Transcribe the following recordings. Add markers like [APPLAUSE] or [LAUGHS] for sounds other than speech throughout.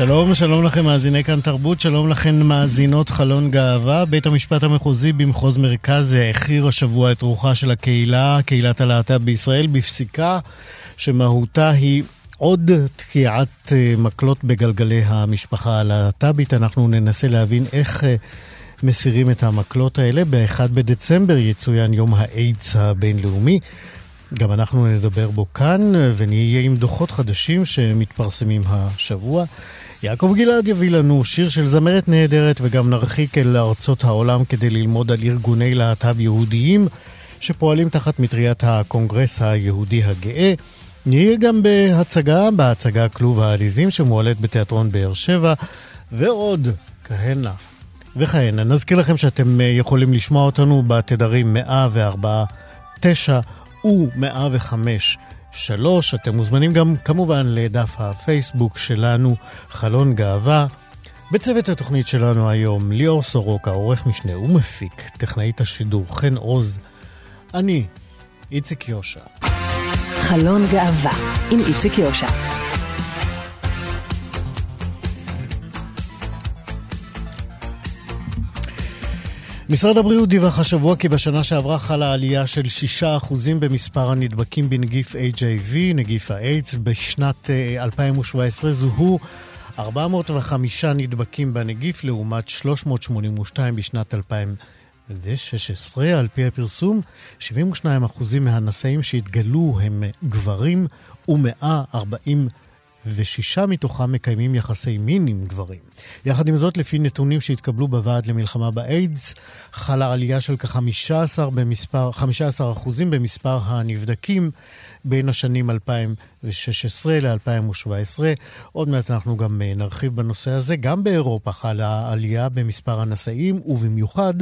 שלום, שלום לכם מאזיני כאן תרבות, שלום לכן מאזינות חלון גאווה. בית המשפט המחוזי במחוז מרכז הכיר השבוע את רוחה של הקהילה, קהילת הלהט"ב בישראל, בפסיקה שמהותה היא עוד תקיעת אה, מקלות בגלגלי המשפחה הלהט"בית. אנחנו ננסה להבין איך אה, מסירים את המקלות האלה. ב-1 בדצמבר יצוין יום האיידס הבינלאומי. גם אנחנו נדבר בו כאן, ונהיה עם דוחות חדשים שמתפרסמים השבוע. יעקב גלעד יביא לנו שיר של זמרת נהדרת, וגם נרחיק אל ארצות העולם כדי ללמוד על ארגוני להט"ב יהודיים שפועלים תחת מטריית הקונגרס היהודי הגאה. נהיה גם בהצגה, בהצגה כלוב העליזים שמועלית בתיאטרון באר שבע, ועוד כהנה וכהנה. נזכיר לכם שאתם יכולים לשמוע אותנו בתדרים 104, 9 ו-105. שלוש. אתם מוזמנים גם כמובן לדף הפייסבוק שלנו, חלון גאווה. בצוות התוכנית שלנו היום, ליאור סורוקה, עורך משנה ומפיק, טכנאית השידור, חן עוז. אני, איציק יושע. חלון גאווה עם איציק יושע. משרד הבריאות דיווח השבוע כי בשנה שעברה חלה עלייה של 6% במספר הנדבקים בנגיף HIV, נגיף האיידס. בשנת 2017 אה, זוהו 405 נדבקים בנגיף לעומת 382 בשנת 2016. על פי הפרסום, 72% מהנשאים שהתגלו הם גברים ו-140 ושישה מתוכם מקיימים יחסי מין עם גברים. יחד עם זאת, לפי נתונים שהתקבלו בוועד למלחמה באיידס, חלה עלייה של כ-15 במספר, 15 במספר הנבדקים בין השנים 2016 ל-2017. עוד מעט אנחנו גם אה, נרחיב בנושא הזה. גם באירופה חלה עלייה במספר הנשאים, ובמיוחד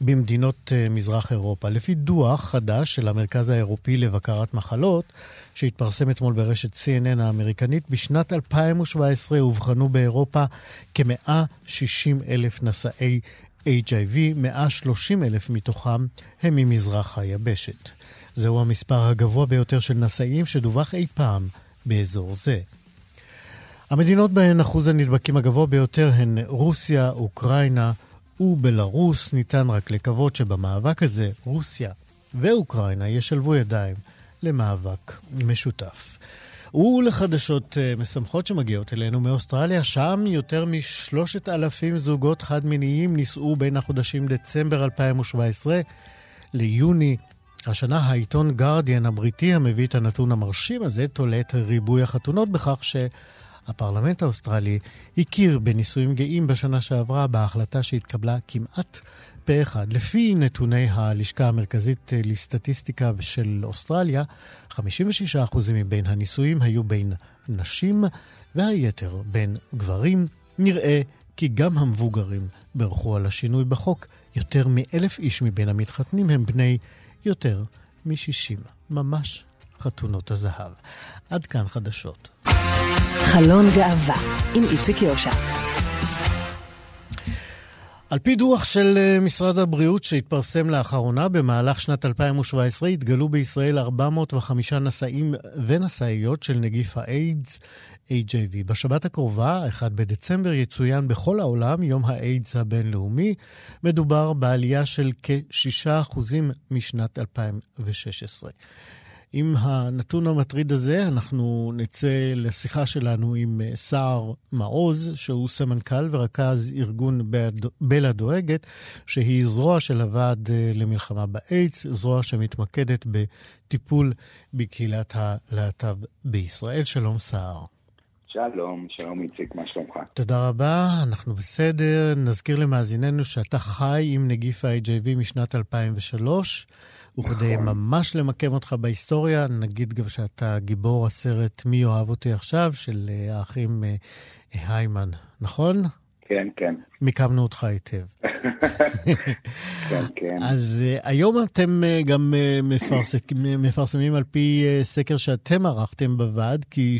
במדינות אה, מזרח אירופה. לפי דוח חדש של המרכז האירופי לבקרת מחלות, שהתפרסם אתמול ברשת CNN האמריקנית, בשנת 2017 אובחנו באירופה כ-160 אלף נשאי HIV, 130 אלף מתוכם הם ממזרח היבשת. זהו המספר הגבוה ביותר של נשאים שדווח אי פעם באזור זה. המדינות בהן אחוז הנדבקים הגבוה ביותר הן רוסיה, אוקראינה ובלרוס. ניתן רק לקוות שבמאבק הזה רוסיה ואוקראינה ישלבו ידיים למאבק משותף. ולחדשות uh, משמחות שמגיעות אלינו מאוסטרליה, שם יותר משלושת אלפים זוגות חד-מיניים נישאו בין החודשים דצמבר 2017 ליוני. השנה העיתון גרדיאן הבריטי המביא את הנתון המרשים הזה תולה את ריבוי החתונות בכך שהפרלמנט האוסטרלי הכיר בנישואים גאים בשנה שעברה בהחלטה שהתקבלה כמעט פה אחד. לפי נתוני הלשכה המרכזית לסטטיסטיקה של אוסטרליה, 56% מבין הנישואים היו בין נשים והיתר בין גברים. נראה כי גם המבוגרים בירכו על השינוי בחוק. יותר מאלף איש מבין המתחתנים הם בני יותר מ-60. ממש חתונות הזהב. עד כאן חדשות. חלון גאווה עם איציק יושע. על פי דוח של אה, משרד הבריאות שהתפרסם לאחרונה, במהלך שנת 2017 התגלו בישראל 405 נשאים ונשאיות של נגיף האיידס, HIV. בשבת הקרובה, 1 בדצמבר, יצוין בכל העולם יום האיידס הבינלאומי. מדובר בעלייה של כ-6% משנת 2016. עם הנתון המטריד הזה, אנחנו נצא לשיחה שלנו עם אה, סער מעוז, שהוא סמנכ"ל ורכז ארגון בלה דואגת, שהיא זרוע של הוועד אה, למלחמה באיידס, זרוע שמתמקדת בטיפול בקהילת הלהט"ב בישראל. שלום סער. שלום, שלום איציק, מה שלומך? תודה רבה, אנחנו בסדר. נזכיר למאזיננו שאתה חי עם נגיף ה-HIV משנת 2003, וכדי נכון. ממש למקם אותך בהיסטוריה, נגיד גם שאתה גיבור הסרט "מי אוהב אותי עכשיו" של אה, האחים אה, היימן, נכון? כן, כן. מיקמנו אותך היטב. [LAUGHS] כן, כן. אז uh, היום אתם uh, גם uh, מפרס... מפרסמים על פי uh, סקר שאתם ערכתם בוועד, כי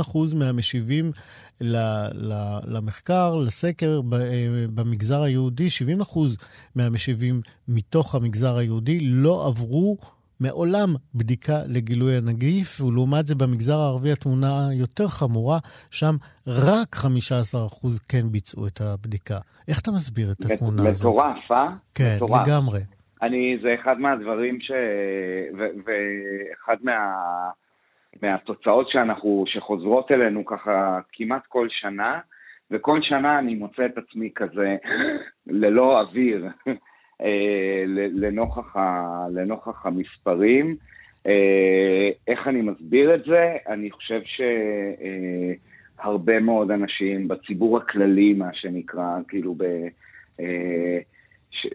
70% מהמשיבים ל, ל, למחקר, לסקר ב, uh, במגזר היהודי, 70% מהמשיבים מתוך המגזר היהודי לא עברו מעולם בדיקה לגילוי הנגיף, ולעומת זה במגזר הערבי התמונה יותר חמורה, שם רק 15% כן ביצעו את הבדיקה. איך אתה מסביר את התמונה הזאת? מטורף, אה? כן, מטורף. לגמרי. אני, זה אחד מהדברים ש... ואחד מה... מהתוצאות שאנחנו, שחוזרות אלינו ככה כמעט כל שנה, וכל שנה אני מוצא את עצמי כזה [LAUGHS] ללא אוויר. אה, לנוכח, ה, לנוכח המספרים. אה, איך אני מסביר את זה? אני חושב שהרבה מאוד אנשים בציבור הכללי, מה שנקרא, כאילו ב... אה,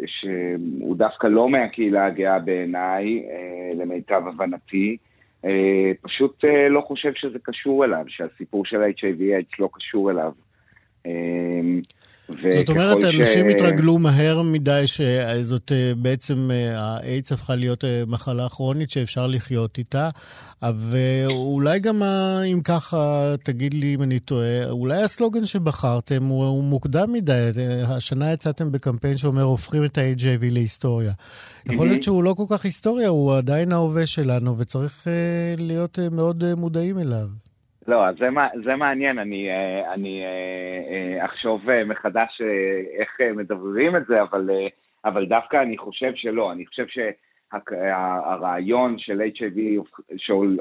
שהוא דווקא לא מהקהילה הגאה בעיניי, למיטב הבנתי, פשוט לא חושב שזה קשור אליו, שהסיפור של HIV-AIDS לא קשור אליו. זאת אומרת, אנשים ש... התרגלו מהר מדי שזאת אה, בעצם, אה, האיידס הפכה להיות אה, מחלה כרונית שאפשר לחיות איתה, ואולי גם, אם ככה, תגיד לי אם אני טועה, אולי הסלוגן שבחרתם הוא, הוא מוקדם מדי. השנה יצאתם בקמפיין שאומר, הופכים את ה-HIV להיסטוריה. יכול להיות שהוא לא כל כך היסטוריה, הוא עדיין ההווה שלנו, וצריך להיות מאוד מודעים אליו. לא, אז זה, זה מעניין, אני, אה, אני אה, אה, אחשוב מחדש איך מדברים את זה, אבל, אבל דווקא אני חושב שלא, אני חושב שהרעיון של HIV, של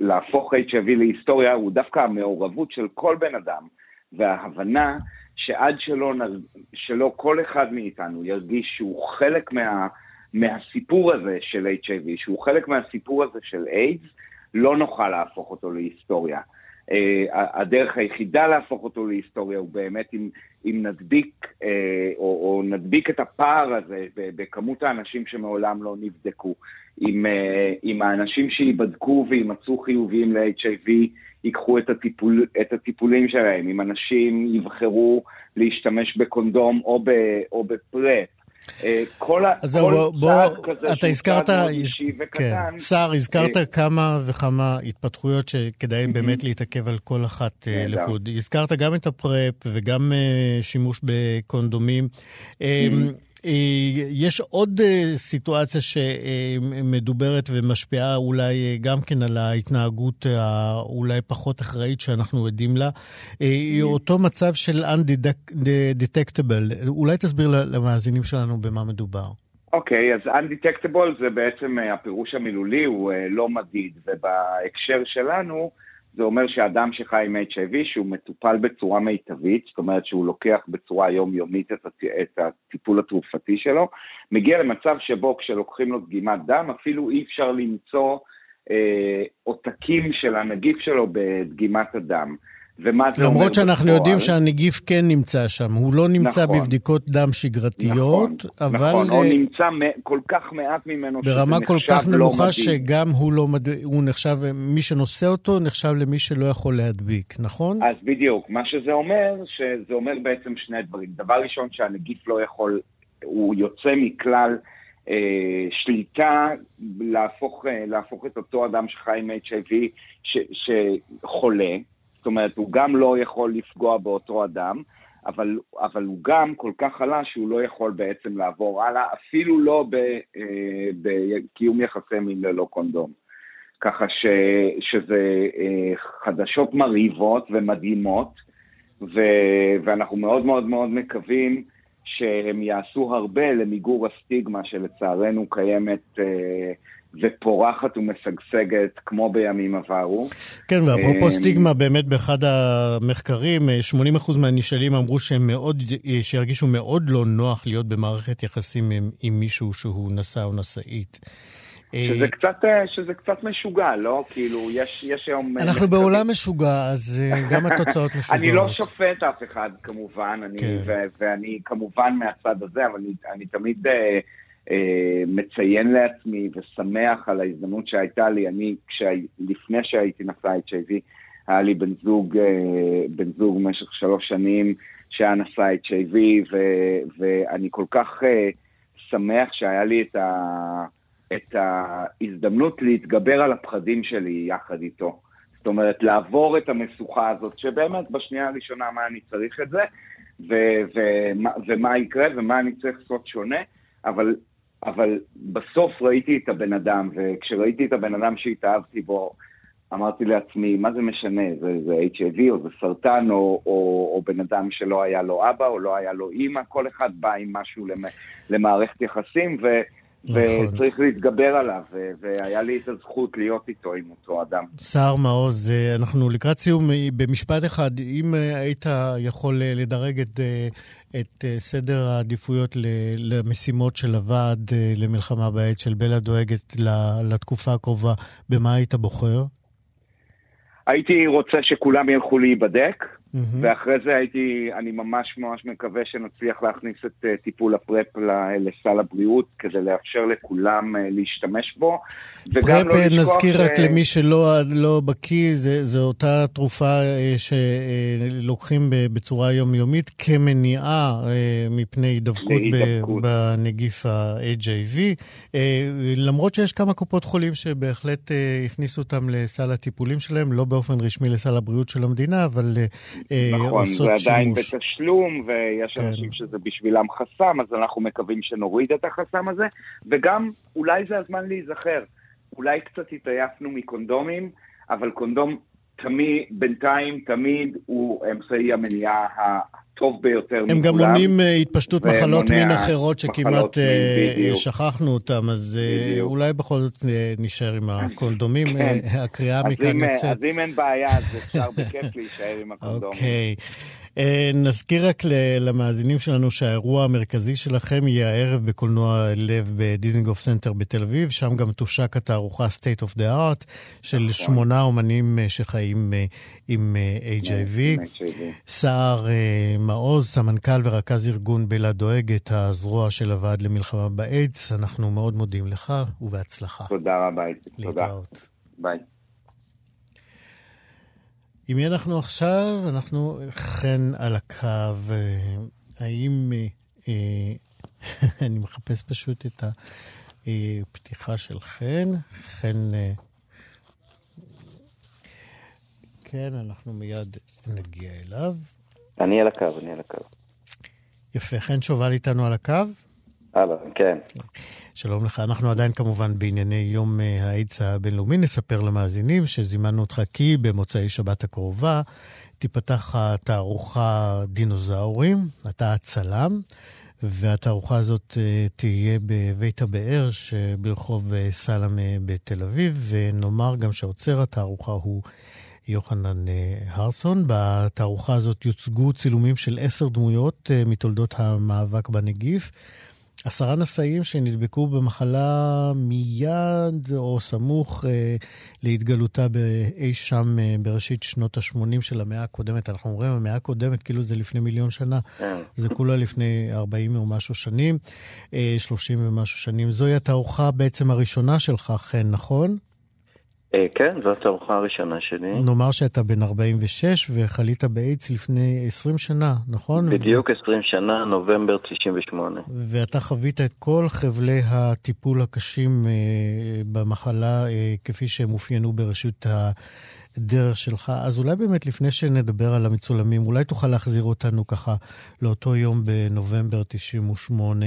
להפוך HIV להיסטוריה, הוא דווקא המעורבות של כל בן אדם, וההבנה שעד שלא, שלא כל אחד מאיתנו ירגיש שהוא חלק מה, מהסיפור הזה של HIV, שהוא חלק מהסיפור הזה של איידס, לא נוכל להפוך אותו להיסטוריה. Uh, הדרך היחידה להפוך אותו להיסטוריה הוא באמת אם, אם נדביק, uh, או, או נדביק את הפער הזה בכמות האנשים שמעולם לא נבדקו. אם, uh, אם האנשים שייבדקו ויימצאו חיוביים ל-HIV ייקחו את, הטיפול, את הטיפולים שלהם, אם אנשים יבחרו להשתמש בקונדום או, ב, או בפרט, אה, כל, אז כל בוא, כזה אתה הזכרת, אישי וקטן. כן, שר, הזכרת uh, כמה וכמה התפתחויות שכדאי. באמת להתעכב על כל אחת uh, לחוד. הזכרת גם את הפרפ וגם שימוש בקונדומים. Mm-hmm. אה, יש עוד אה, סיטואציה שמדוברת ומשפיעה אולי אה, גם כן על ההתנהגות האולי פחות אחראית שאנחנו עדים לה. היא אותו מצב של undetectable. אולי תסביר למאזינים שלנו במה מדובר. אוקיי, okay, אז undetectable זה בעצם הפירוש המילולי, הוא לא מדיד, ובהקשר שלנו, זה אומר שאדם שחי עם HIV, שהוא מטופל בצורה מיטבית, זאת אומרת שהוא לוקח בצורה יומיומית את, הט... את הטיפול התרופתי שלו, מגיע למצב שבו כשלוקחים לו דגימת דם, אפילו אי אפשר למצוא אה, עותקים של הנגיף שלו בדגימת הדם. ומה זה אומר למרות שאנחנו בפועל. יודעים שהנגיף כן נמצא שם, הוא לא נמצא נכון, בבדיקות דם שגרתיות, נכון, אבל... נכון, או אה, נמצא כל כך מעט ממנו שזה לא. ברמה כל כך נמוכה לא שגם הוא לא מד... הוא נחשב, מי שנושא אותו נחשב למי שלא יכול להדביק, נכון? אז בדיוק, מה שזה אומר, שזה אומר בעצם שני דברים. דבר ראשון, שהנגיף לא יכול, הוא יוצא מכלל... אה, שליטה להפוך, אה, להפוך את אותו אדם שחי עם HIV ש, שחולה, אומרת, הוא גם לא יכול לפגוע באותו אדם, אבל, אבל הוא גם כל כך חלש שהוא לא יכול בעצם לעבור הלאה, אפילו לא אה, בקיום יחסי מין ללא קונדום. ככה ש, שזה אה, חדשות מרהיבות ומדהימות, ו, ואנחנו מאוד מאוד מאוד מקווים שהם יעשו הרבה למיגור הסטיגמה שלצערנו קיימת אה, ופורחת ומשגשגת כמו בימים עברו. כן, ואפרופו אה, סטיגמה, באמת באחד המחקרים, 80% מהנשאלים אמרו שהם מאוד, שירגישו מאוד לא נוח להיות במערכת יחסים עם, עם מישהו שהוא נשא או נשאית. שזה קצת, שזה קצת משוגע, לא? כאילו, יש, יש היום... אנחנו בעולם משוגע, אז גם התוצאות [LAUGHS] משוגעות. אני לא שופט אף אחד, כמובן, אני, כן. ו- ואני כמובן מהצד הזה, אבל אני, אני תמיד אה, אה, מציין לעצמי ושמח על ההזדמנות שהייתה לי. אני, כשהי, לפני שהייתי נשא HIV, היה לי בן זוג, אה, בן זוג במשך שלוש שנים שהיה נשא HIV, ו- ואני כל כך אה, שמח שהיה לי את, ה- את ההזדמנות להתגבר על הפחדים שלי יחד איתו. זאת אומרת, לעבור את המשוכה הזאת, שבאמת בשנייה הראשונה מה אני צריך את זה, ו- ו- ומה יקרה ומה אני צריך לעשות שונה, אבל, אבל בסוף ראיתי את הבן אדם, וכשראיתי את הבן אדם שהתאהבתי בו, אמרתי לעצמי, מה זה משנה, זה, זה HIV או זה סרטן או, או, או בן אדם שלא היה לו אבא או לא היה לו אימא, כל אחד בא עם משהו למערכת יחסים ו, נכון. וצריך להתגבר עליו, והיה לי את הזכות להיות איתו, עם אותו אדם. סער מעוז, אה, אנחנו לקראת סיום, אה, במשפט אחד, אם אה, היית יכול לדרג את, את סדר העדיפויות למשימות של הוועד למלחמה בעת של בלה דואגת לתקופה הקרובה, במה היית בוחר? הייתי רוצה שכולם ילכו להיבדק, mm-hmm. ואחרי זה הייתי, אני ממש ממש מקווה שנצליח להכניס את uh, טיפול הפרפ לסל הבריאות, כדי לאפשר לכולם uh, להשתמש בו. וגם לא לשכוח... נזכיר ש... רק למי שלא לא בקיא, זו אותה תרופה uh, שלוקחים בצורה יומיומית כמניעה uh, מפני הידבקות בנגיף ה-HIV. Uh, למרות שיש כמה קופות חולים שבהחלט uh, הכניסו אותם לסל הטיפולים שלהם, לא באופן רשמי לסל הבריאות של המדינה, אבל אה, נכון, שימוש. נכון, זה עדיין בתשלום, ויש כן. אנשים שזה בשבילם חסם, אז אנחנו מקווים שנוריד את החסם הזה, וגם אולי זה הזמן להיזכר. אולי קצת התעייפנו מקונדומים, אבל קונדום תמיד, בינתיים, תמיד הוא אמצעי המניעה הטוב ביותר מכולם. הם גם מונעים אה, התפשטות מחלות מין אחרות שכמעט אה, שכחנו אותן, אז בדיוק. אולי בכל זאת נשאר עם [LAUGHS] הקונדומים. כן. הקריאה מכאן יוצאת. אז אם אין בעיה, אז אפשר [LAUGHS] בכיף להישאר עם הקונדומים. אוקיי. אה, נזכיר רק למאזינים שלנו שהאירוע המרכזי שלכם יהיה הערב בקולנוע לב בדיזנגוף סנטר בתל אביב, שם גם תושק התערוכה State of the Art של נכון. שמונה אומנים אה, שחיים אה, עם HIV. סער מעוז, סמנכ"ל ורכז ארגון בלה דואגת, הזרוע של הוועד למלחמה באיידס, אנחנו מאוד מודים לך ובהצלחה. תודה רבה, להתראות. ביי. עם מי אנחנו עכשיו? אנחנו חן על הקו. אה, האם... אה, אה, [LAUGHS] אני מחפש פשוט את הפתיחה של חן. חן... כן, אנחנו מיד נגיע אליו. אני על הקו, אני על הקו. יפה. חן שובל איתנו על הקו? הלאה, כן. שלום לך. אנחנו עדיין כמובן בענייני יום אה, האיידס הבינלאומי. נספר למאזינים שזימנו אותך כי במוצאי שבת הקרובה תיפתח התערוכה דינוזאורים, אתה הצלם, והתערוכה הזאת אה, תהיה בבית הבאר שברחוב אה, סלמה בתל אביב, ונאמר גם שעוצר התערוכה הוא יוחנן הרסון. בתערוכה הזאת יוצגו צילומים של עשר דמויות מתולדות המאבק בנגיף. עשרה נשאים שנדבקו במחלה מיד או סמוך אה, להתגלותה אי שם אה, בראשית שנות ה-80 של המאה הקודמת. אנחנו אומרים המאה הקודמת כאילו זה לפני מיליון שנה. כן. זה כולה לפני 40 ומשהו שנים, אה, 30 ומשהו שנים. זוהי התערוכה בעצם הראשונה שלך, חן, נכון? אה, כן, זו התערוכה הראשונה שלי. נאמר שאתה בן 46 וחלית באיידס לפני 20 שנה, נכון? בדיוק 20 שנה, נובמבר 98. ואתה חווית את כל חבלי הטיפול הקשים אה, במחלה אה, כפי שהם אופיינו בראשית הדרך שלך. אז אולי באמת לפני שנדבר על המצולמים, אולי תוכל להחזיר אותנו ככה לאותו יום בנובמבר 98,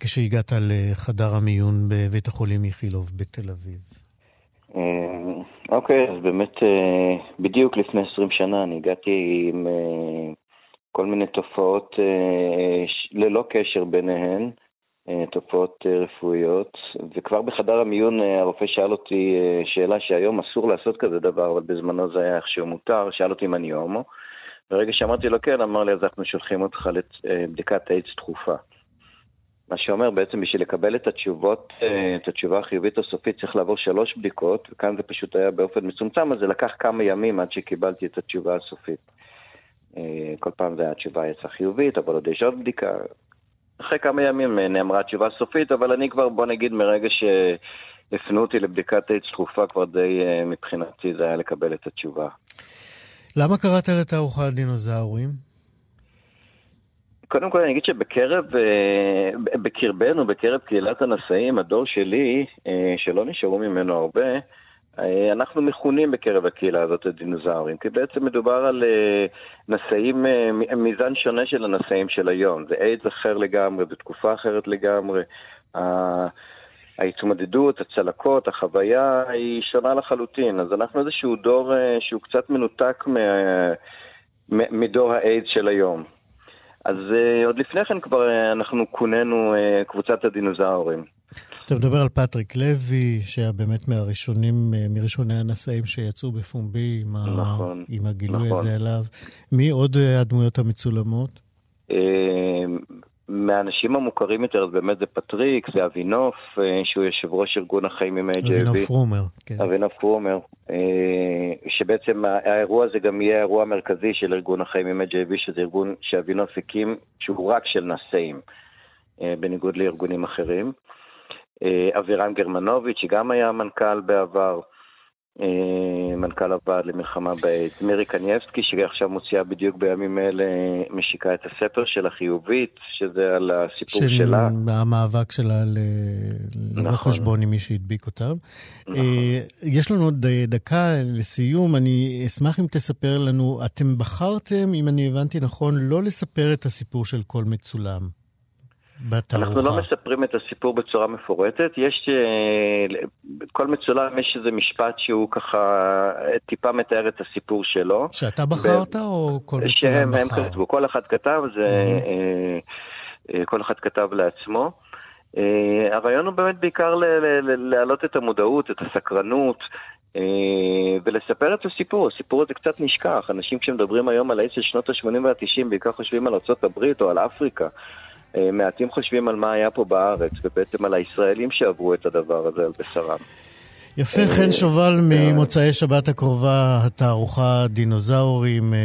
כשהגעת לחדר המיון בבית החולים איכילוב בתל אביב. אה, אוקיי, אז באמת אה, בדיוק לפני 20 שנה אני הגעתי עם אה, כל מיני תופעות ללא קשר ביניהן, תופעות רפואיות, וכבר בחדר המיון הרופא שאל אותי שאלה שהיום אסור לעשות כזה דבר, אבל בזמנו זה היה איכשהו מותר, שאל אותי אם אני הומו. ברגע שאמרתי לו כן, אמר לי אז אנחנו שולחים אותך לבדיקת איידס דחופה. מה שאומר בעצם בשביל לקבל את התשובות, אה, את התשובה החיובית הסופית צריך לעבור שלוש בדיקות, וכאן זה פשוט היה באופן מצומצם, אז זה לקח כמה ימים עד שקיבלתי את התשובה הסופית. אה, כל פעם זה היה התשובה יצאה חיובית, אבל עוד יש עוד בדיקה. אחרי כמה ימים אה, נאמרה התשובה הסופית, אבל אני כבר, בוא נגיד, מרגע שהפנו אותי לבדיקת איידס תכופה, כבר די מבחינתי זה היה לקבל את התשובה. למה קראת לתערוכת דינוזאורים? קודם כל אני אגיד שבקרב, אה, בקרבנו, בקרב קהילת הנשאים, הדור שלי, אה, שלא נשארו ממנו הרבה, אה, אנחנו מכונים בקרב הקהילה הזאת הדינוזאורים, כי בעצם מדובר על נשאים, מזן שונה של הנשאים של היום. זה איידס אחר לגמרי, בתקופה אחרת לגמרי. ההתמודדות, הצלקות, החוויה היא שונה לחלוטין. אז אנחנו איזשהו דור שהוא קצת מנותק מדור האיידס של היום. אז uh, עוד לפני כן כבר uh, אנחנו כוננו uh, קבוצת הדינוזאורים. אתה מדבר על פטריק לוי, שהיה באמת מהראשונים, מראשוני הנשאים שיצאו בפומבי עם, נכון, ה... עם הגילוי נכון. הזה עליו. מי עוד הדמויות המצולמות? מהאנשים המוכרים יותר, אז באמת זה פטריק, זה אבינוף, אה, שהוא יושב ראש ארגון החיים עם HIV. אבינוף פרומר, כן. אבינוף פרומר, אה, שבעצם האירוע הזה גם יהיה האירוע המרכזי של ארגון החיים עם HIV, שזה ארגון שאבינוף הקים, שהוא רק של נשאים, אה, בניגוד לארגונים אחרים. אבירם גרמנוביץ', שגם היה מנכ"ל בעבר. אה, מנכ"ל הוועד למלחמה באיידס. מירי קניאבסקי, שעכשיו מוציאה בדיוק בימים אלה, משיקה את הספר של החיובית, שזה על הסיפור של שלה. של המאבק שלה ל... נכון. חשבון עם מי שהדביק אותם. נכון. אה, יש לנו עוד דקה לסיום, אני אשמח אם תספר לנו, אתם בחרתם, אם אני הבנתי נכון, לא לספר את הסיפור של כל מצולם. בתערוכה. אנחנו לא מספרים את הסיפור בצורה מפורטת. יש, אה, כל מצולם יש איזה משפט שהוא ככה טיפה מתאר את הסיפור שלו. שאתה בחרת ב... או כל מצולם שהם, בחר? שהם כתבו, כל אחד כתב, זה, mm-hmm. כל אחד כתב לעצמו. הרעיון הוא באמת בעיקר להעלות את המודעות, את הסקרנות. ולספר את הסיפור, הסיפור הזה קצת נשכח. אנשים כשמדברים היום על האיש של שנות ה-80 וה-90 בעיקר חושבים על ארה"ב או על אפריקה. אה, מעטים חושבים על מה היה פה בארץ, ובעצם על הישראלים שעברו את הדבר הזה על בשרם. יפה, חן שובל ממוצאי שבת הקרובה, התערוכה דינוזאורים אה,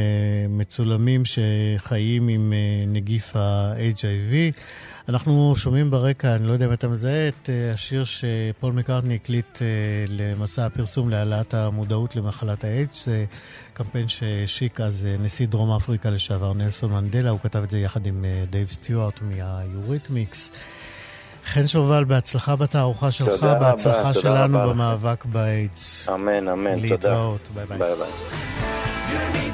מצולמים שחיים עם אה, נגיף ה-HIV. אנחנו שומעים ברקע, אני לא יודע אם אתה מזהה, את השיר שפול מקארטני הקליט למסע הפרסום להעלאת המודעות למחלת האיידס. זה קמפיין שהשיק אז נשיא דרום אפריקה לשעבר נלסון מנדלה, הוא כתב את זה יחד עם דייב סטיוארט מהיוריתמיקס. חן שובל, בהצלחה בתערוכה שלך, בהצלחה שלנו במאבק באיידס. אמן, אמן, תודה. להתראות, ביי ביי. ביי ביי.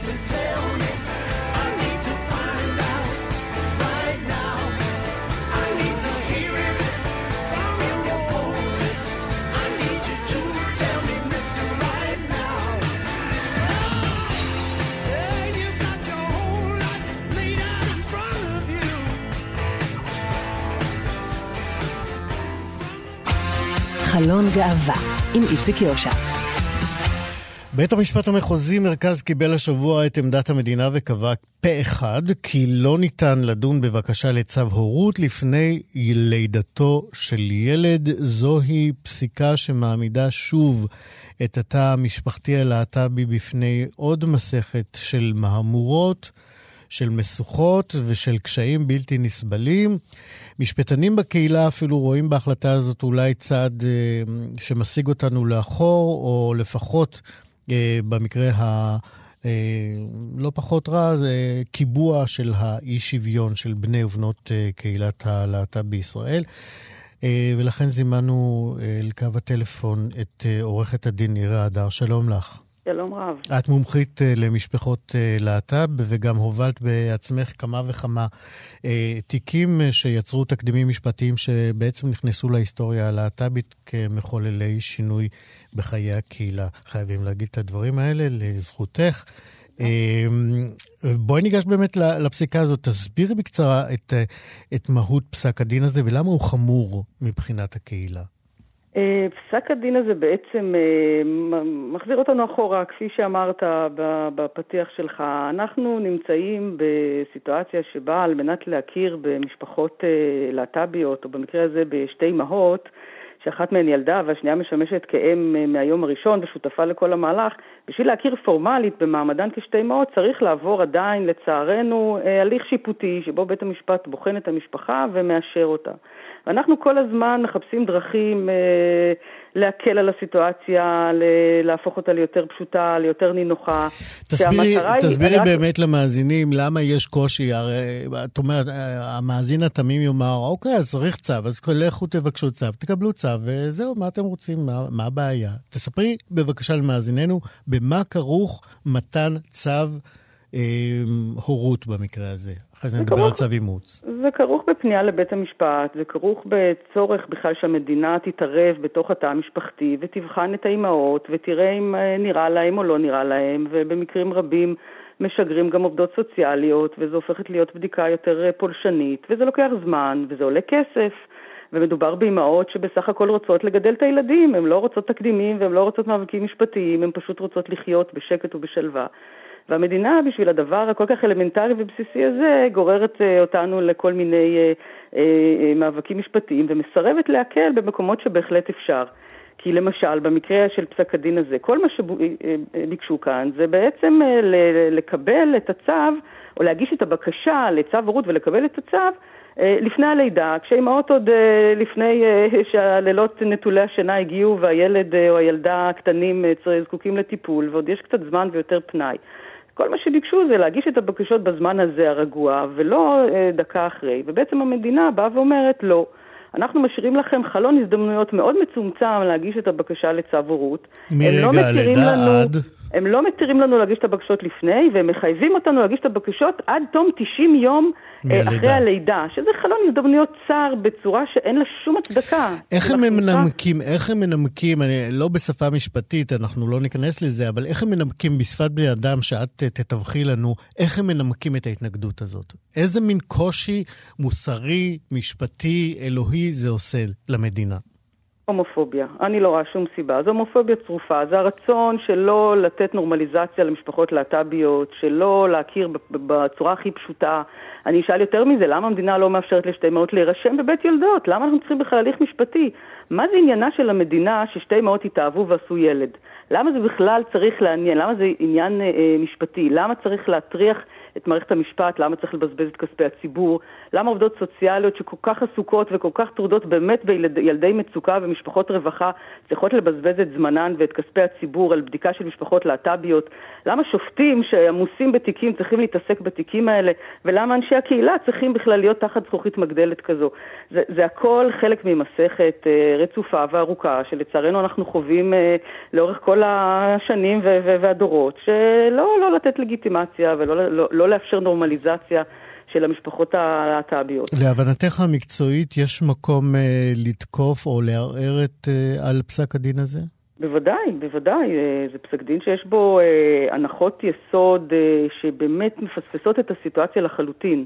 חלון גאווה, עם איציק יושע. בית המשפט המחוזי מרכז קיבל השבוע את עמדת המדינה וקבע פה אחד כי לא ניתן לדון בבקשה לצו הורות לפני לידתו של ילד. זוהי פסיקה שמעמידה שוב את התא המשפחתי הלהט"בי בפני עוד מסכת של מהמורות. של משוכות ושל קשיים בלתי נסבלים. משפטנים בקהילה אפילו רואים בהחלטה הזאת אולי צעד אה, שמשיג אותנו לאחור, או לפחות אה, במקרה ה... אה, לא פחות רע, זה קיבוע של האי-שוויון של בני ובנות אה, קהילת הלהט"ב בישראל. אה, ולכן זימנו אה, אל קו הטלפון את אה, עורכת הדין נירה הדר. שלום לך. שלום רב. את מומחית uh, למשפחות uh, להט"ב, וגם הובלת בעצמך כמה וכמה uh, תיקים שיצרו תקדימים משפטיים שבעצם נכנסו להיסטוריה הלהט"בית כמחוללי שינוי בחיי הקהילה. חייבים להגיד את הדברים האלה לזכותך. בואי ניגש באמת לפסיקה הזאת. תסבירי בקצרה את, את מהות פסק הדין הזה ולמה הוא חמור מבחינת הקהילה. אה, פסק הדין הזה בעצם אה, מחזיר אותנו אחורה, כפי שאמרת בפתיח שלך. אנחנו נמצאים בסיטואציה שבה על מנת להכיר במשפחות אה, להט"ביות, או במקרה הזה בשתי אמהות, שאחת מהן ילדה והשנייה משמשת כאם מהיום הראשון ושותפה לכל המהלך, בשביל להכיר פורמלית במעמדן כשתי אמהות צריך לעבור עדיין, לצערנו, הליך שיפוטי שבו בית המשפט בוחן את המשפחה ומאשר אותה. ואנחנו כל הזמן מחפשים דרכים אה, להקל על הסיטואציה, ל- להפוך אותה ליותר פשוטה, ליותר נינוחה. תסבירי, תסבירי היא... באמת למאזינים למה יש קושי, הרי את אומרת, אה, המאזין התמים יאמר, אוקיי, אז צריך צו, אז לכו תבקשו צו, תקבלו צו, וזהו, מה אתם רוצים, מה, מה הבעיה? תספרי בבקשה למאזיננו, במה כרוך מתן צו אה, הורות במקרה הזה? אחרי זה נדבר על צו אימוץ. זה כרוך בפנייה לבית המשפט, זה כרוך בצורך בכלל שהמדינה תתערב בתוך התא המשפחתי ותבחן את האימהות ותראה אם אה, נראה להם או לא נראה להם, ובמקרים רבים משגרים גם עובדות סוציאליות, וזו הופכת להיות בדיקה יותר אה, פולשנית, וזה לוקח זמן, וזה עולה כסף. ומדובר באימהות שבסך הכל רוצות לגדל את הילדים, הן לא רוצות תקדימים והן לא רוצות מאבקים משפטיים, הן פשוט רוצות לחיות בשקט ובשלווה. והמדינה, בשביל הדבר הכל כך אלמנטרי ובסיסי הזה, גוררת אה, אותנו לכל מיני אה, אה, מאבקים משפטיים ומסרבת להקל במקומות שבהחלט אפשר. כי למשל, במקרה של פסק הדין הזה, כל מה שביקשו כאן זה בעצם לקבל את הצו, או להגיש את הבקשה לצו הורות ולקבל את הצו לפני הלידה, כשאימהות עוד לפני [LAUGHS] שהלילות נטולי השינה הגיעו והילד או הילדה הקטנים זקוקים לטיפול, ועוד יש קצת זמן ויותר פנאי. כל מה שביקשו זה להגיש את הבקשות בזמן הזה הרגוע, ולא אה, דקה אחרי. ובעצם המדינה באה ואומרת, לא. אנחנו משאירים לכם חלון הזדמנויות מאוד מצומצם להגיש את הבקשה לצו הורות. מרגע לא עד... הם לא מתירים לנו להגיש את הבקשות לפני, והם מחייבים אותנו להגיש את הבקשות עד תום 90 יום מהלידה. אחרי הלידה, שזה חלון הזדמנויות צר בצורה שאין לה שום הצדקה. איך הם מנמקים, איך הם מנמקים, אני, לא בשפה משפטית, אנחנו לא ניכנס לזה, אבל איך הם מנמקים בשפת בני אדם, שאת תתווכי לנו, איך הם מנמקים את ההתנגדות הזאת? איזה מין קושי מוסרי, משפטי, אלוהי זה עושה למדינה? הומופוביה. אני לא רואה שום סיבה. זו הומופוביה צרופה. זה הרצון שלא לתת נורמליזציה למשפחות להט"ביות, שלא להכיר בצורה הכי פשוטה. אני אשאל יותר מזה, למה המדינה לא מאפשרת לשתי אמהות להירשם בבית יולדות? למה אנחנו צריכים בכלל הליך משפטי? מה זה עניינה של המדינה ששתי אמהות התאהבו ועשו ילד? למה זה בכלל צריך לעניין? למה זה עניין אה, אה משפטי? למה צריך להטריח את מערכת המשפט, למה צריך לבזבז את כספי הציבור, למה עובדות סוציאליות שכל כך עסוקות וכל כך טרודות באמת בילדי מצוקה ומשפחות רווחה צריכות לבזבז את זמנן ואת כספי הציבור על בדיקה של משפחות להט"ביות, למה שופטים שעמוסים בתיקים צריכים להתעסק בתיקים האלה, ולמה אנשי הקהילה צריכים בכלל להיות תחת זכוכית מגדלת כזו. זה, זה הכל חלק ממסכת אה, רצופה וארוכה שלצערנו אנחנו חווים אה, לאורך כל השנים והדורות, שלא לא לתת לגיטימציה ולא לא, לא לא לאפשר נורמליזציה של המשפחות הלהט"ביות. להבנתך המקצועית, יש מקום אה, לתקוף או לערער את, אה, על פסק הדין הזה? בוודאי, בוודאי. אה, זה פסק דין שיש בו אה, הנחות יסוד אה, שבאמת מפספסות את הסיטואציה לחלוטין.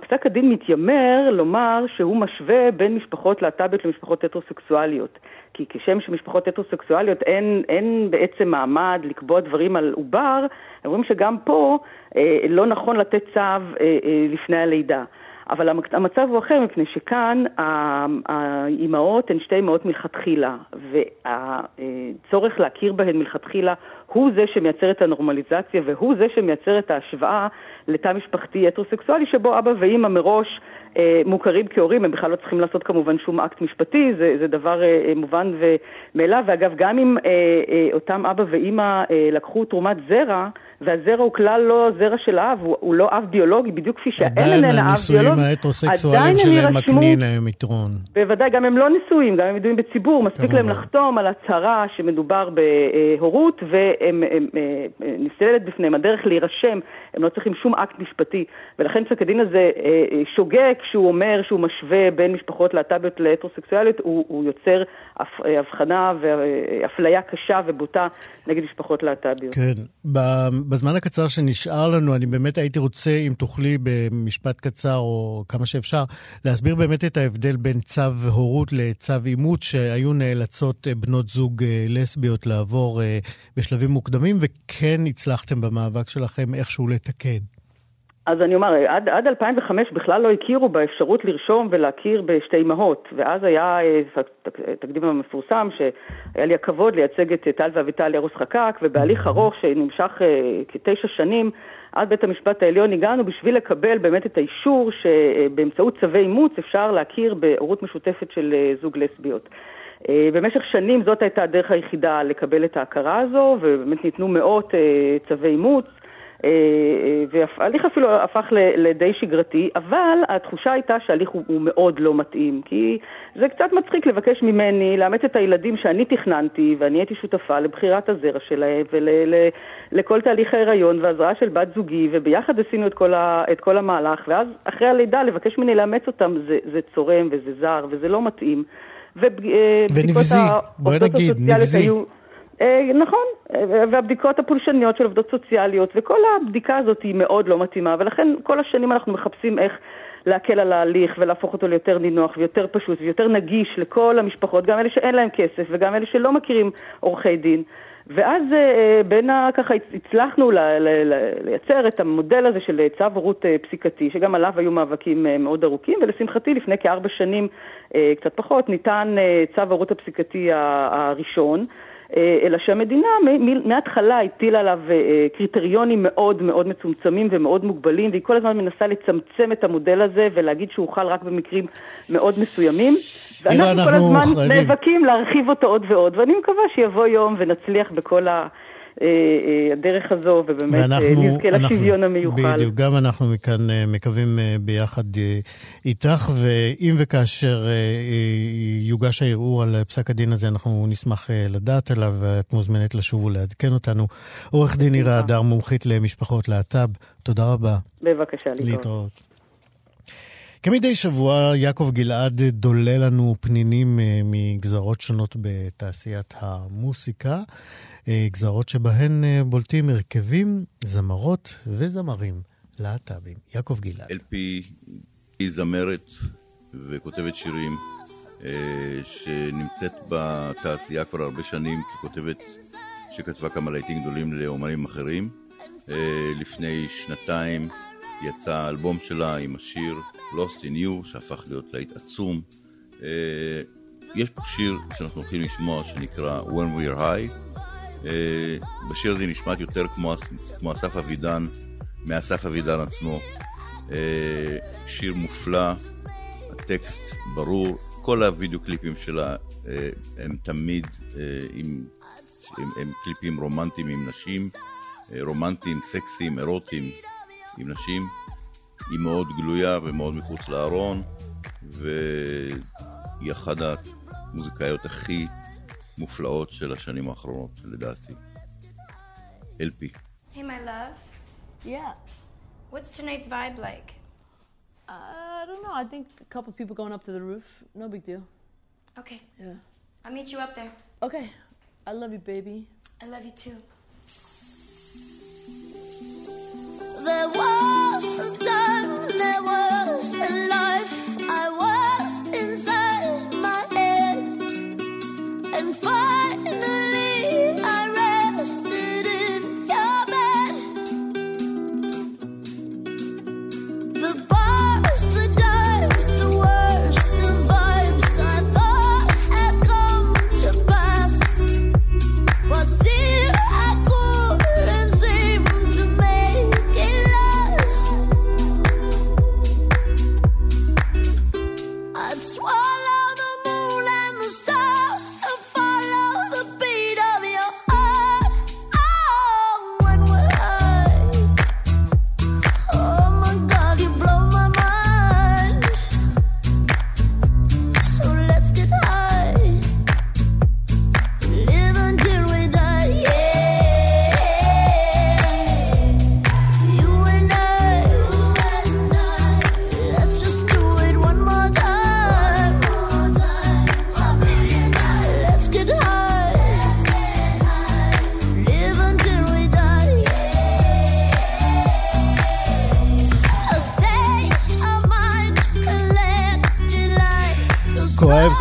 פסק הדין מתיימר לומר שהוא משווה בין משפחות להט"ביות למשפחות הטרוסקסואליות. כי כשם שמשפחות הטרוסקסואליות אין, אין בעצם מעמד לקבוע דברים על עובר, אומרים שגם פה אה, לא נכון לתת צו אה, אה, לפני הלידה. אבל המצב הוא אחר, מפני שכאן האימהות הן שתי אימהות מלכתחילה, והצורך להכיר בהן מלכתחילה הוא זה שמייצר את הנורמליזציה והוא זה שמייצר את ההשוואה לתא משפחתי הטרוסקסואלי שבו אבא ואימא מראש מוכרים כהורים, הם בכלל לא צריכים לעשות כמובן שום אקט משפטי, זה, זה דבר אה, מובן ומאליו, ואגב גם אם אה, אה, אותם אבא ואימא אה, לקחו תרומת זרע, והזרע הוא כלל לא זרע של האב, הוא, הוא לא אב ביולוגי, בדיוק כפי שהאם איננה אב ביולוגי. עדיין הנישואים ההטרוסקסואליים שלהם מקנים להם יתרון. בוודאי, גם הם לא נישואים, גם הם ידועים בציבור, מספיק להם לחתום על הצהרה שמדובר בהורות, והם אה, נסללת בפניהם הדרך להירשם, הם לא צריכים שום אקט משפטי, ולכן פסק הדין הזה אה, אה, שוגה כשהוא אומר שהוא משווה בין משפחות להט"ביות להטרוסקסואליות, הוא, הוא יוצר הבחנה ואפליה קשה ובוטה נגד משפחות להט"ביות. כן. בזמן הקצר שנשאר לנו, אני באמת הייתי רוצה, אם תוכלי במשפט קצר או כמה שאפשר, להסביר באמת את ההבדל בין צו הורות לצו אימוץ, שהיו נאלצות בנות זוג לסביות לעבור בשלבים מוקדמים, וכן הצלחתם במאבק שלכם איכשהו לתקן. אז אני אומר, עד, עד 2005 בכלל לא הכירו באפשרות לרשום ולהכיר בשתי אמהות, ואז היה אה, המפורסם שהיה לי הכבוד לייצג את טל ואביטל ירוס חקק, ובהליך ארוך שנמשך אה, כתשע שנים, עד בית המשפט העליון הגענו בשביל לקבל באמת את האישור שבאמצעות צווי אימוץ אפשר להכיר בהורות משותפת של אה, זוג לסביות. במשך שנים זאת הייתה הדרך היחידה לקבל את ההכרה הזו, ובאמת ניתנו מאות צווי אימוץ. אה, אה, וההליך אפילו הפך לדי שגרתי, אבל התחושה הייתה שההליך הוא, הוא מאוד לא מתאים, כי זה קצת מצחיק לבקש ממני לאמץ את הילדים שאני תכננתי, ואני הייתי שותפה לבחירת הזרע שלהם ולכל תהליך ההיריון והזרעה של בת זוגי, וביחד עשינו את כל, ה, את כל המהלך, ואז אחרי הלידה לבקש ממני לאמץ אותם זה, זה צורם וזה זר וזה לא מתאים. ונבזי, בואי נגיד, נבזי. היו, אה, נכון, והבדיקות הפולשניות של עובדות סוציאליות, וכל הבדיקה הזאת היא מאוד לא מתאימה, ולכן כל השנים אנחנו מחפשים איך להקל על ההליך ולהפוך אותו ליותר נינוח ויותר פשוט ויותר נגיש לכל המשפחות, גם אלה שאין להם כסף וגם אלה שלא מכירים עורכי דין. ואז אה, בין ה... ככה הצלחנו ל, ל, ל, לייצר את המודל הזה של צו הורות אה, פסיקתי, שגם עליו היו מאבקים מאוד ארוכים, ולשמחתי לפני כארבע שנים, קצת פחות, ניתן צו הורות הפסיקתי הראשון. אה, אלא שהמדינה מההתחלה הטילה עליו אה, קריטריונים מאוד מאוד מצומצמים ומאוד מוגבלים, והיא כל הזמן מנסה לצמצם את המודל הזה ולהגיד שהוא חל רק במקרים מאוד מסוימים. ואנחנו כל הזמן נאבקים להרחיב אותו עוד ועוד, ואני מקווה שיבוא יום ונצליח בכל ה... אה, אה, הדרך הזו, ובאמת אה, נזכה לשוויון המיוחל. בדיוק, גם אנחנו מכאן מקווים ביחד איתך, ואם וכאשר יוגש הערעור על פסק הדין הזה, אנחנו נשמח לדעת עליו, ואת מוזמנת לשוב ולעדכן אותנו. עורך דין עירה הדר, מומחית למשפחות להט"ב, תודה רבה. בבקשה, להתראות. להתראות. כמדי שבוע, יעקב גלעד דולה לנו פנינים מגזרות שונות בתעשיית המוסיקה. אה, גזרות שבהן אה, בולטים הרכבים, זמרות וזמרים להט"בים. יעקב גלעד. אלפי היא זמרת וכותבת שירים אה, שנמצאת בתעשייה כבר הרבה שנים ככותבת שכתבה כמה להיטים גדולים לאומנים אחרים. לפני שנתיים יצא האלבום שלה עם השיר Lost in You שהפך להיות להיט עצום. יש פה שיר שאנחנו הולכים לשמוע שנקרא When We are High בשיר הזה נשמעת יותר כמו, כמו אסף אבידן, מאסף אבידן עצמו. אה, שיר מופלא, הטקסט ברור, כל הוידאו קליפים שלה אה, הם תמיד עם, הם, הם קליפים רומנטיים עם נשים, רומנטיים, סקסיים, אירוטיים עם נשים. היא מאוד גלויה ומאוד מחוץ לארון, והיא אחת המוזיקאיות הכי מופלאות של השנים האחרונות, לדעתי. אלפי. Hey, my love. Yeah. What's tonight's vibe like? Uh, I don't know. I think a couple people going up to the roof. No big deal. Okay. Yeah. I'll meet you up there. Okay. I love you, baby. I love you too. There was a time,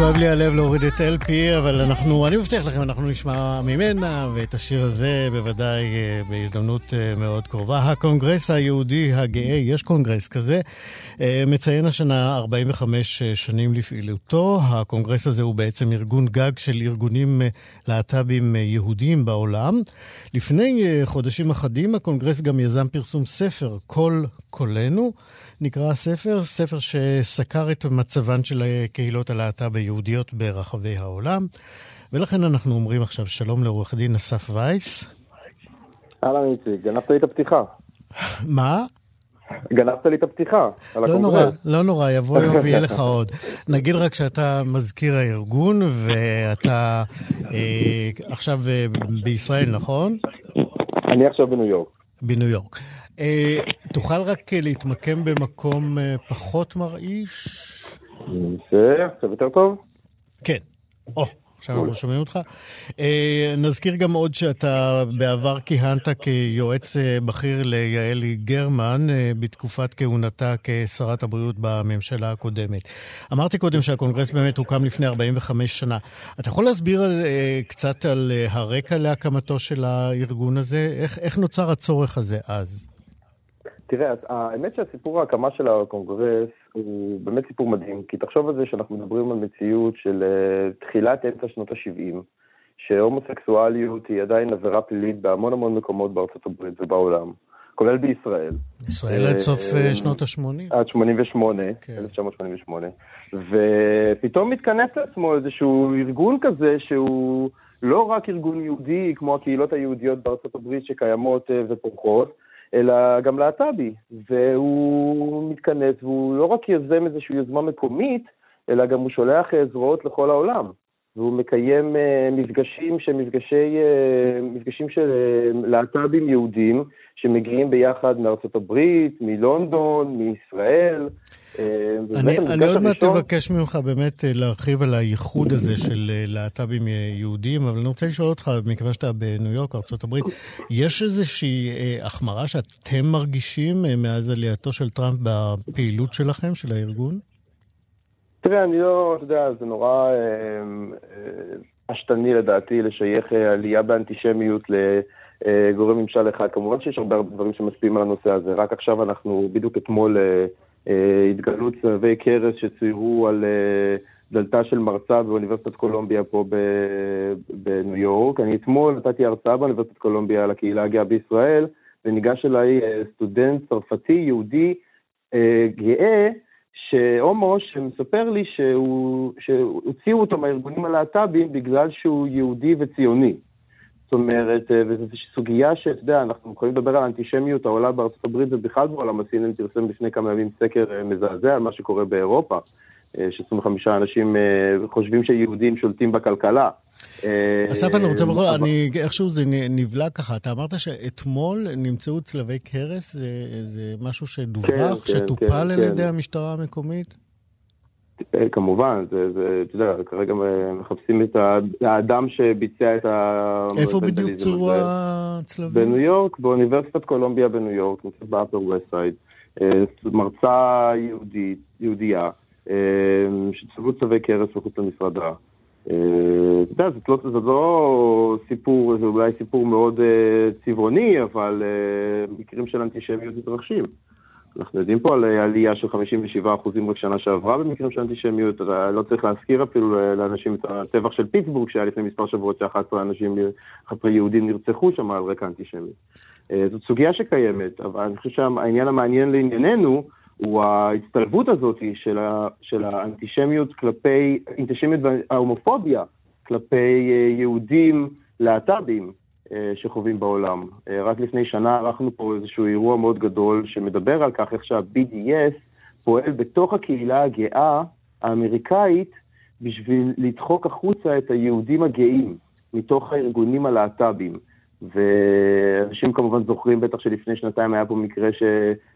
כואב, לי הלב להוריד את LP, אבל אנחנו, אני מבטיח לכם, אנחנו נשמע ממנה, ואת השיר הזה בוודאי אה, בהזדמנות אה, מאוד קרובה. הקונגרס היהודי הגאה, יש קונגרס כזה, אה, מציין השנה 45 שנים לפעילותו. הקונגרס הזה הוא בעצם ארגון גג של ארגונים להט"בים יהודיים בעולם. לפני חודשים אחדים הקונגרס גם יזם פרסום ספר, קול קולנו. נקרא הספר, ספר שסקר את מצבן של הקהילות הלהט"ב היהודיות ברחבי העולם. ולכן אנחנו אומרים עכשיו שלום לעורך דין אסף וייס. אהלן איציק, גנבת לי את הפתיחה. מה? גנבת לי את הפתיחה על לא נורא, לא נורא, יבוא יום ויהיה לך עוד. נגיד רק שאתה מזכיר הארגון ואתה אה, עכשיו אה, בישראל, נכון? אני עכשיו בניו יורק. בניו יורק. אה, תוכל רק אה, להתמקם במקום אה, פחות מרעיש? זה, עכשיו יותר טוב? כן. או, עכשיו אנחנו שומעים אותך. אה, נזכיר גם עוד שאתה בעבר כיהנת כיועץ אה, בכיר ליעלי גרמן אה, בתקופת כהונתה כשרת הבריאות בממשלה הקודמת. אמרתי קודם שהקונגרס באמת הוקם לפני 45 שנה. אתה יכול להסביר קצת על הרקע להקמתו של הארגון הזה? איך, איך נוצר הצורך הזה אז? תראה, האמת שהסיפור ההקמה של הקונגרס הוא באמת סיפור מדהים, כי תחשוב על זה שאנחנו מדברים על מציאות של uh, תחילת אמצע שנות ה-70, שהומוסקסואליות היא עדיין עבירה פלילית בהמון המון מקומות בארצות הברית ובעולם, כולל בישראל. ישראל עד סוף uh, שנות ה-80. עד 88, כן. 1988. ופתאום מתכנס לעצמו איזשהו ארגון כזה שהוא לא רק ארגון יהודי כמו הקהילות היהודיות בארצות הברית שקיימות ופורחות, אלא גם להט"בי, והוא מתכנס והוא לא רק יוזם איזושהי יוזמה מקומית, אלא גם הוא שולח זרועות לכל העולם. והוא מקיים uh, מפגשים שהם מפגשי, uh, מפגשים של uh, להט"בים יהודים שמגיעים ביחד מארצות הברית, מלונדון, מישראל. אני, אני עוד מעט אבקש ממך באמת להרחיב על הייחוד הזה של להט"בים יהודים, אבל אני רוצה לשאול אותך, מכיוון שאתה בניו יורק, ארה"ב, יש איזושהי החמרה שאתם מרגישים מאז עלייתו של טראמפ בפעילות שלכם, של הארגון? תראה, אני לא, אתה יודע, זה נורא עשתני אה, אה, לדעתי לשייך אה, עלייה באנטישמיות לגורם ממשל אחד. כמובן שיש הרבה דברים שמשפיעים על הנושא הזה. רק עכשיו אנחנו, בדיוק אתמול, התגלו צלבי קרס שציירו על דלתה של מרצה באוניברסיטת קולומביה פה בניו יורק. אני אתמול נתתי הרצאה באוניברסיטת קולומביה על הקהילה הגאה בישראל, וניגש אליי סטודנט צרפתי, יהודי, גאה, שהומו שמספר לי שהוא, שהוציאו אותו מהארגונים הלהט"בים בגלל שהוא יהודי וציוני. זאת אומרת, אה, וזו סוגיה שאתה יודע, אנחנו יכולים לדבר על האנטישמיות העולה בארצות הברית ובכלל בעולם הסינן פרסם לפני כמה ימים סקר אה, מזעזע על מה שקורה באירופה. אה, ש-25 אנשים אה, חושבים שיהודים שולטים בכלכלה. אה, אסף, אני רוצה בכל זאת, איכשהו זה נבלע ככה. אתה אמרת שאתמול נמצאו צלבי קרס, זה משהו שדווח, כן, כן, שטופל על כן, ידי המשטרה המקומית? כמובן, זה, אתה יודע, כרגע מחפשים את האדם שביצע את ה... איפה בדיוק צוירו הצלבים? בניו יורק, באוניברסיטת קולומביה בניו יורק, נמצאת באפר ווסט סייד. מרצה יהודית, יהודייה. אה, שצבעו צווי קרס מחוץ למשרדה. אה, אתה יודע, לא, זה לא סיפור, זה אולי סיפור מאוד אה, צבעוני, אבל מקרים של אנטישמיות מתרחשים. אנחנו יודעים פה על עלייה של 57% רק שנה שעברה במקרים של אנטישמיות, לא צריך להזכיר אפילו לאנשים את הטבח של פיטסבורג שהיה לפני מספר שבועות ש-11 אנשים, 11 יהודים נרצחו שם על רקע אנטישמי. זאת סוגיה שקיימת, אבל אני חושב שהעניין המעניין לענייננו הוא ההצטלבות הזאת של, ה, של האנטישמיות כלפי, אנטישמיות וההומופוביה כלפי אה, יהודים להט"בים אה, שחווים בעולם. אה, רק לפני שנה ערכנו פה איזשהו אירוע מאוד גדול שמדבר על כך איך שה-BDS פועל בתוך הקהילה הגאה האמריקאית בשביל לדחוק החוצה את היהודים הגאים מתוך הארגונים הלהט"בים. ואנשים כמובן זוכרים בטח שלפני שנתיים היה פה מקרה ש,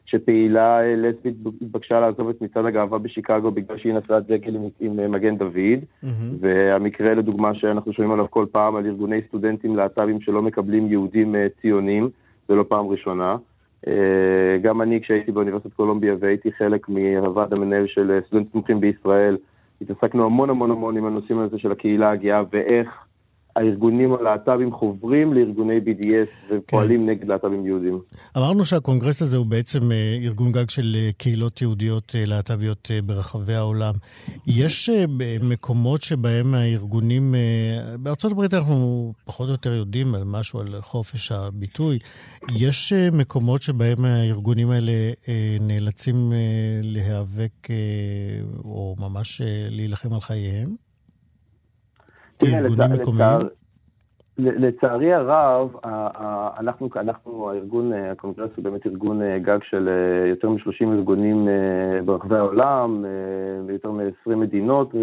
שפעילה לסבית התבקשה לעזוב את מצעד הגאווה בשיקגו בגלל שהיא נשאה דגל עם, עם מגן דוד, mm-hmm. והמקרה לדוגמה שאנחנו שומעים עליו כל פעם על ארגוני סטודנטים להט"בים שלא מקבלים יהודים אה, ציונים, זה לא פעם ראשונה. אה, גם אני כשהייתי באוניברסיטת קולומביה והייתי חלק מהוועד המנהל של אה, סטודנטים תומכים בישראל, התעסקנו המון המון המון עם הנושאים הזה של הקהילה הגאה ואיך הארגונים הלהט"בים חוברים לארגוני BDS ופועלים כן. נגד להט"בים יהודים. אמרנו שהקונגרס הזה הוא בעצם אה, ארגון גג של אה, קהילות יהודיות אה, להט"ביות ברחבי העולם. יש מקומות שבהם הארגונים, בארצות הברית אנחנו פחות או יותר יודעים על משהו, על חופש הביטוי. יש מקומות שבהם הארגונים האלה נאלצים להיאבק או ממש להילחם על חייהם? כארגונים מקומיים? לצערי הרב, אנחנו, אנחנו, הארגון, הקונגרס הוא באמת ארגון אה, גג של אה, יותר מ-30 ארגונים אה, ברחבי העולם, ביותר מ-20 מדינות.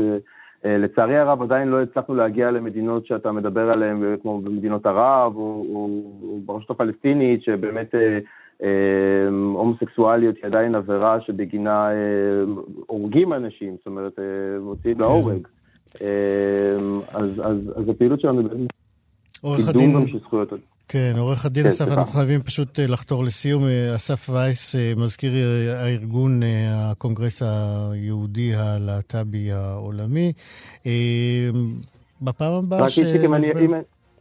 לצערי הרב עדיין לא הצלחנו להגיע למדינות שאתה מדבר עליהן, כמו במדינות ערב, או, או, או ברשות הפלסטינית, שבאמת הומוסקסואליות היא עדיין עבירה שבגינה הורגים אנשים, זאת אומרת, מוציאים להורג. אמ, אז, אז, אז הפעילות שלנו היא קידום גם של זכויות. כן, עורך הדין כן, אסף, אנחנו חייבים פשוט אה, לחתור לסיום. אה, אסף וייס, אה, מזכיר הארגון, הקונגרס היהודי הלהט"בי העולמי. בפעם הבאה ש... רק אם אני... אם...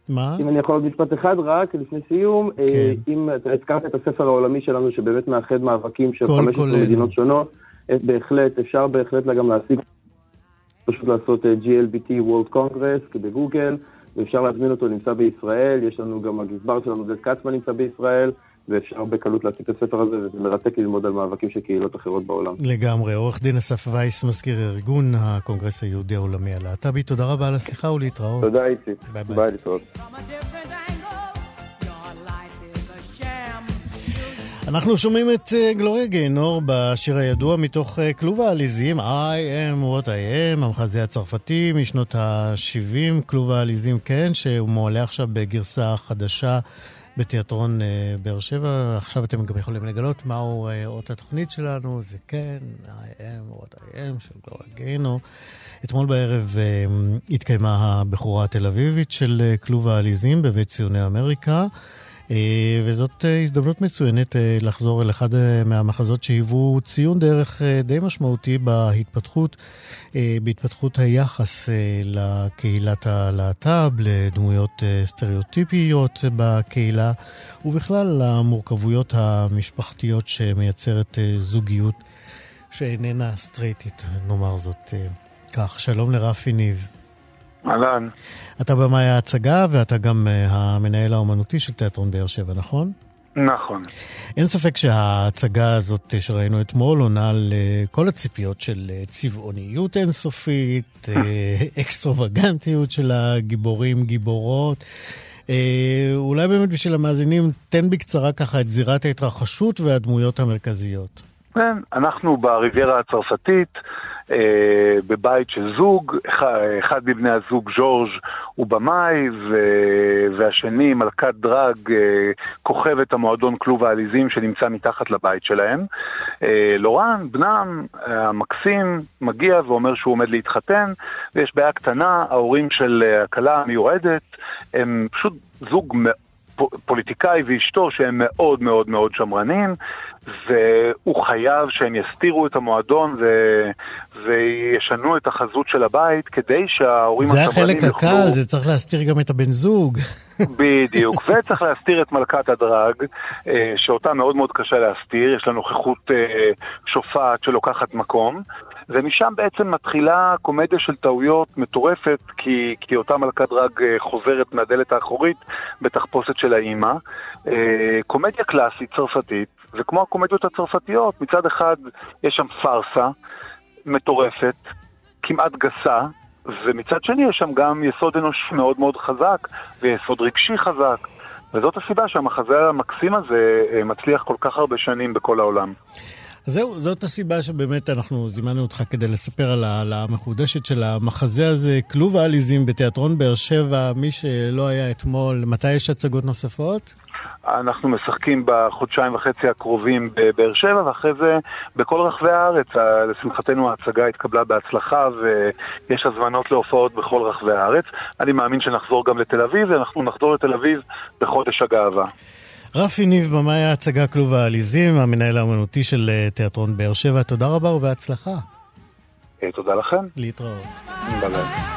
מה? אם אני יכול עוד משפט אחד רק, לפני סיום, כן. אם הזכרת את הספר העולמי שלנו, שבאמת מאחד מאבקים של 15 מדינות שונות, בהחלט, אפשר בהחלט גם להשיג פשוט לעשות אה, GLBT World Congress בגוגל, ואפשר להזמין אותו, נמצא בישראל, יש לנו גם הגזבר שלנו, דד קצמן נמצא בישראל, ואפשר בקלות להציג את הספר הזה, וזה מרתק ללמוד על מאבקים של קהילות אחרות בעולם. לגמרי. עורך דין אסף וייס, מזכיר ארגון הקונגרס היהודי העולמי הלהט"בי, תודה רבה על השיחה ולהתראות. תודה איציק. ביי ביי. ביי להתראות. אנחנו שומעים את אה, גלוריה גיינור בשיר הידוע מתוך אה, כלוב העליזים, I am what I am, המחזה הצרפתי משנות ה-70, כלוב העליזים, כן, שהוא מועלה עכשיו בגרסה חדשה בתיאטרון אה, באר שבע. עכשיו אתם גם יכולים לגלות מהו אות התוכנית שלנו, זה כן, I am what I am של גלוריה גיינור. אתמול בערב התקיימה הבכורה התל אביבית של כלוב העליזים בבית ציוני אמריקה. אה, וזאת אה, הזדמנות מצוינת אה, לחזור אל אחד מהמחזות שהיוו ציון דרך די משמעותי בהתפתחות, בהתפתחות היחס לקהילת הלהט"ב, לדמויות סטריאוטיפיות בקהילה, ובכלל למורכבויות המשפחתיות שמייצרת זוגיות שאיננה סטרייטית, נאמר זאת כך. שלום לרפי ניב. אהלן. אתה במאי ההצגה ואתה גם uh, המנהל האומנותי של תיאטרון באר שבע, נכון? נכון. אין ספק שההצגה הזאת שראינו אתמול עונה על uh, כל הציפיות של uh, צבעוניות אינסופית, [LAUGHS] אקסטרווגנטיות של הגיבורים, גיבורות. אולי באמת בשביל המאזינים, תן בקצרה ככה את זירת ההתרחשות והדמויות המרכזיות. כן, אנחנו בריביירה הצרפתית. אה, בבית של זוג, אחד מבני הזוג ז'ורג' הוא במאי, והשני מלכת דרג, אה, כוכבת המועדון כלוב העליזים שנמצא מתחת לבית שלהם. אה, לורן, בנם, המקסים, מגיע ואומר שהוא עומד להתחתן, ויש בעיה קטנה, ההורים של הכלה המיועדת הם פשוט זוג פוליטיקאי ואשתו שהם מאוד מאוד מאוד שמרנים, והוא חייב שהם יסתירו את המועדון ו... וישנו את החזות של הבית כדי שההורים הסמרנים יוכלו... זה החלק הקל, זה צריך להסתיר גם את הבן זוג. [LAUGHS] בדיוק, וצריך להסתיר את מלכת הדרג, אה, שאותה מאוד מאוד קשה להסתיר, יש לה נוכחות אה, שופעת שלוקחת מקום. ומשם בעצם מתחילה קומדיה של טעויות מטורפת, כי, כי אותה מלכת דרג אה, חוזרת מהדלת האחורית בתחפושת של האימא. קומדיה קלאסית צרפתית, וכמו הקומדיות הצרפתיות, מצד אחד יש שם פארסה מטורפת, כמעט גסה, ומצד שני יש שם גם יסוד אנושי מאוד מאוד חזק, ויסוד רגשי חזק. וזאת הסיבה שהמחזה המקסים הזה אה, מצליח כל כך הרבה שנים בכל העולם. זהו, זאת הסיבה שבאמת אנחנו זימנו אותך כדי לספר על המחודשת של המחזה הזה, כלוב העליזים בתיאטרון באר שבע. מי שלא היה אתמול, מתי יש הצגות נוספות? אנחנו משחקים בחודשיים וחצי הקרובים בבאר שבע, ואחרי זה בכל רחבי הארץ. לשמחתנו ההצגה התקבלה בהצלחה ויש הזמנות להופעות בכל רחבי הארץ. אני מאמין שנחזור גם לתל אביב, ואנחנו נחזור לתל אביב בחודש הגאווה. רפי ניב, במאי ההצגה כלוב העליזים, המנהל האמנותי של אה, תיאטרון באר שבע, תודה רבה ובהצלחה. תודה לכם. להתראות. ביי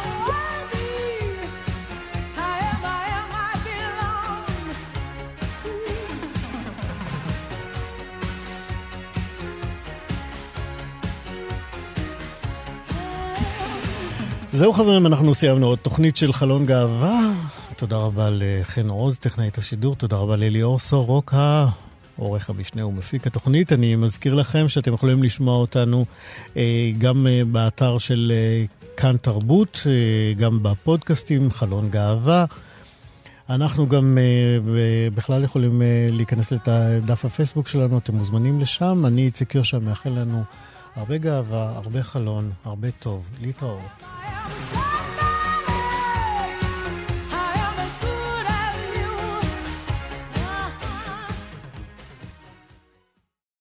זהו חברים, אנחנו סיימנו עוד תוכנית של חלון גאווה. תודה רבה לחן עוז, טכנאית השידור, תודה רבה לאליאור סורוקה, עורך המשנה ומפיק התוכנית. אני מזכיר לכם שאתם יכולים לשמוע אותנו אה, גם אה, באתר של אה, כאן תרבות, גם בפודקאסטים, חלון גאווה. אנחנו גם בכלל יכולים להיכנס לדף הפייסבוק שלנו, אתם מוזמנים לשם. אני איציק יושע מאחל לנו הרבה גאווה, הרבה חלון, הרבה טוב. להתראות.